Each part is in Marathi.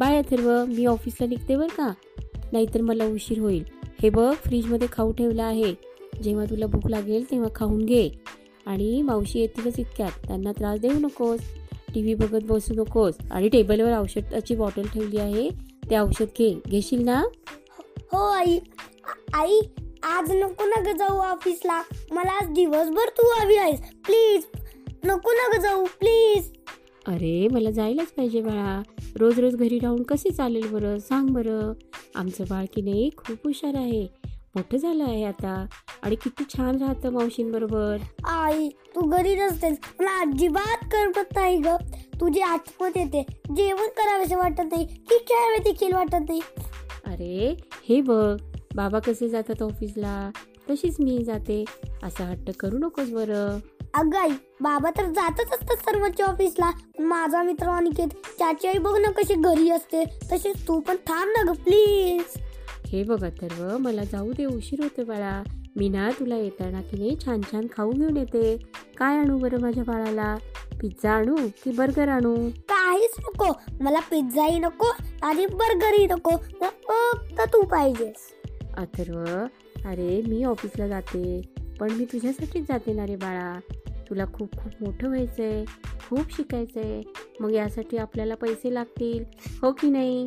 बाय अथर्व मी ऑफिसला निघते बरं का? नाहीतर मला उशीर होईल. हे बघ फ्रीजमध्ये खाऊ ठेवलं आहे. जेव्हा तुला भूक लागेल तेव्हा खाऊन घे. आणि मावशी येतीलच इतक्यात. त्यांना त्रास देऊ नकोस. टी व्ही बघत बसू नकोस. आणि टेबलवर औषधाची बॉटल ठेवली आहे. ते औषध घे. घेशील ना? हो, हो आई. आई आज नको ना ग जाऊ ऑफिसला. मला आज दिवसभर तू हवी आहेस. प्लीज नको ना ग जाऊ. प्लीज. अरे मला जायलाच पाहिजे बाळा. रोज रोज घरी राहून कसे चालेल बरं? सांग बरं. आमचं बाळ की नाही खूप हुशार आहे. मोठं झालं आहे आता. आणि किती छान राहतं मावशींबरोबर. आई तू घरी नसतेस. मला अजिबात करमत नाही ग. तुझी आठवण येते. जेवण करावेसे वाटत नाही. की खेळावे देखील वाटत नाही. अरे हे बघ. बाबा कसे जातात ऑफिसला? तशीच मी जाते. असा हट्ट करू नकोस बरं. अगं आई बाबा तर जातच असतात सर्वांच्या ऑफिसला माझा मित्र अनिकेत त्याची आई बघ ना कशी घरी असते. तशीच तू पण थांब ना ग प्लीज हे बघ अथर्व मला जाऊ दे उशीर होतो बाळा. मी ना तुला येताना की नाही छान छान खाऊ घेऊन येते. काय आणू बरं माझ्या बाळाला? पिझ्झा आणू की बर्गर आणू? काहीच नको. मला पिझ्झाही नको आणि बर्गरही नको. फक्त तू पाहिजेस. अथर्व अरे मी ऑफिसला जाते. पण मी तुझ्यासाठीच जाते ना रे बाळा. तुला खूप खूप मोठं व्हायचं आहे खूप शिकायचं आहे मग यासाठी आपल्याला पैसे लागतील हो की नाही?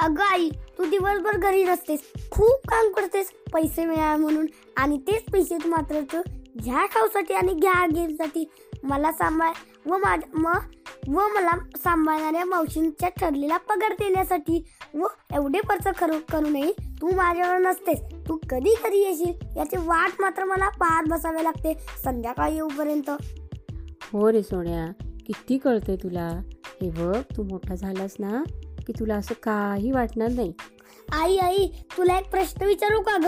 अगं आई तू दिवसभर घरी नसतेस खूप काम करतेस पैसे मिळावे म्हणून. आणि तेच पैसे तू मात्र तू ह्या खाऊसाठी आणि घ्या गेमसाठी मला सांभाळ व माझ्या मग व मला सांभाळणाऱ्या मावशींच्या ठरलेला पगार देण्यासाठी. व एवढे खर्च करू करूनही तू माझ्यावर नसतेस. तू कधी कधी येशील. याची वाट मात्र मला पाहत बसावे लागते. संध्याकाळी येऊपर्यंत. हो रे सोन्या किती कळतंय तुला. हे बघ तू मोठा झालास ना की तुला असं काही वाटणार नाही. आई आई तुला एक प्रश्न विचारू का ग?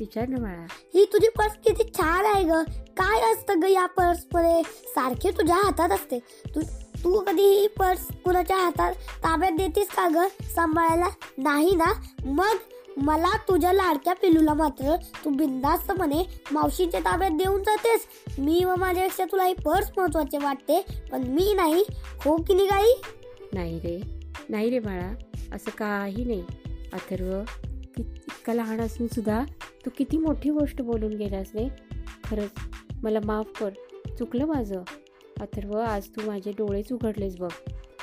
विचार ना बाळा. ही तुझी पर्स किती छान आहे ग. काय असतं ग या पर्समध्ये सारखे तुझ्या हातात असते. तू तू कधी ही पर्स कुणाच्या हातात ताब्यात देतेस का ग? सांभाळायला? नाही ना? मग मला तुझ्या लाडक्या पिलूला मात्र तू बिंदास्तपणे मावशीच्या ताब्यात देऊन जातेस. मी व माझ्यापेक्षा तुला ही पर्स महत्त्वाचे वाटते पण मी नाही. हो की नाही गाई नाही रे. नाही रे बाळा. असं काही नाही. अथर्व कि इतका लहान असून सुद्धा तू किती मोठी गोष्ट बोलून गेलास रे. खरंच मला माफ कर. चुकलं माझं. अथर्व आज तू माझे डोळेच उघडलेस बघ.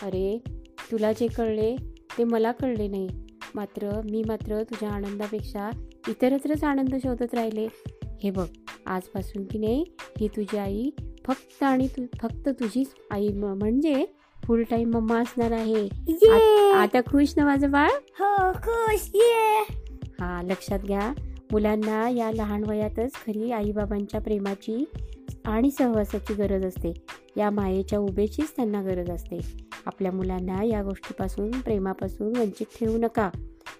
अरे तुला जे कळले ते मला कळले नाही. मात्र मी मात्र तुझ्या आनंदापेक्षा इतरत्रच आनंद शोधत राहिले. हे बघ आजपासून की नाही ही तुझी आई फक्त आणि तू फक्त तुझीच आई म्हणजे फुल टाईम मम्मा असणार आहे. आता खुश ना माझं बाळ? हो खुश. ये हा लक्षात घ्या. मुलांना या लहान वयातच खरी आईबाबांच्या प्रेमाची आणि सहवासाची गरज असते. या मायेच्या उभेचीच त्यांना गरज असते. आपल्या मुलांना या गोष्टीपासून प्रेमापासून वंचित ठेवू नका.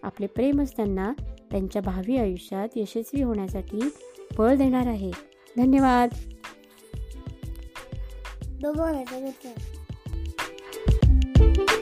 आपले प्रेमच त्यांना त्यांच्या भावी आयुष्यात यशस्वी होण्यासाठी बळ देणार आहे. धन्यवाद. दोघं Bye.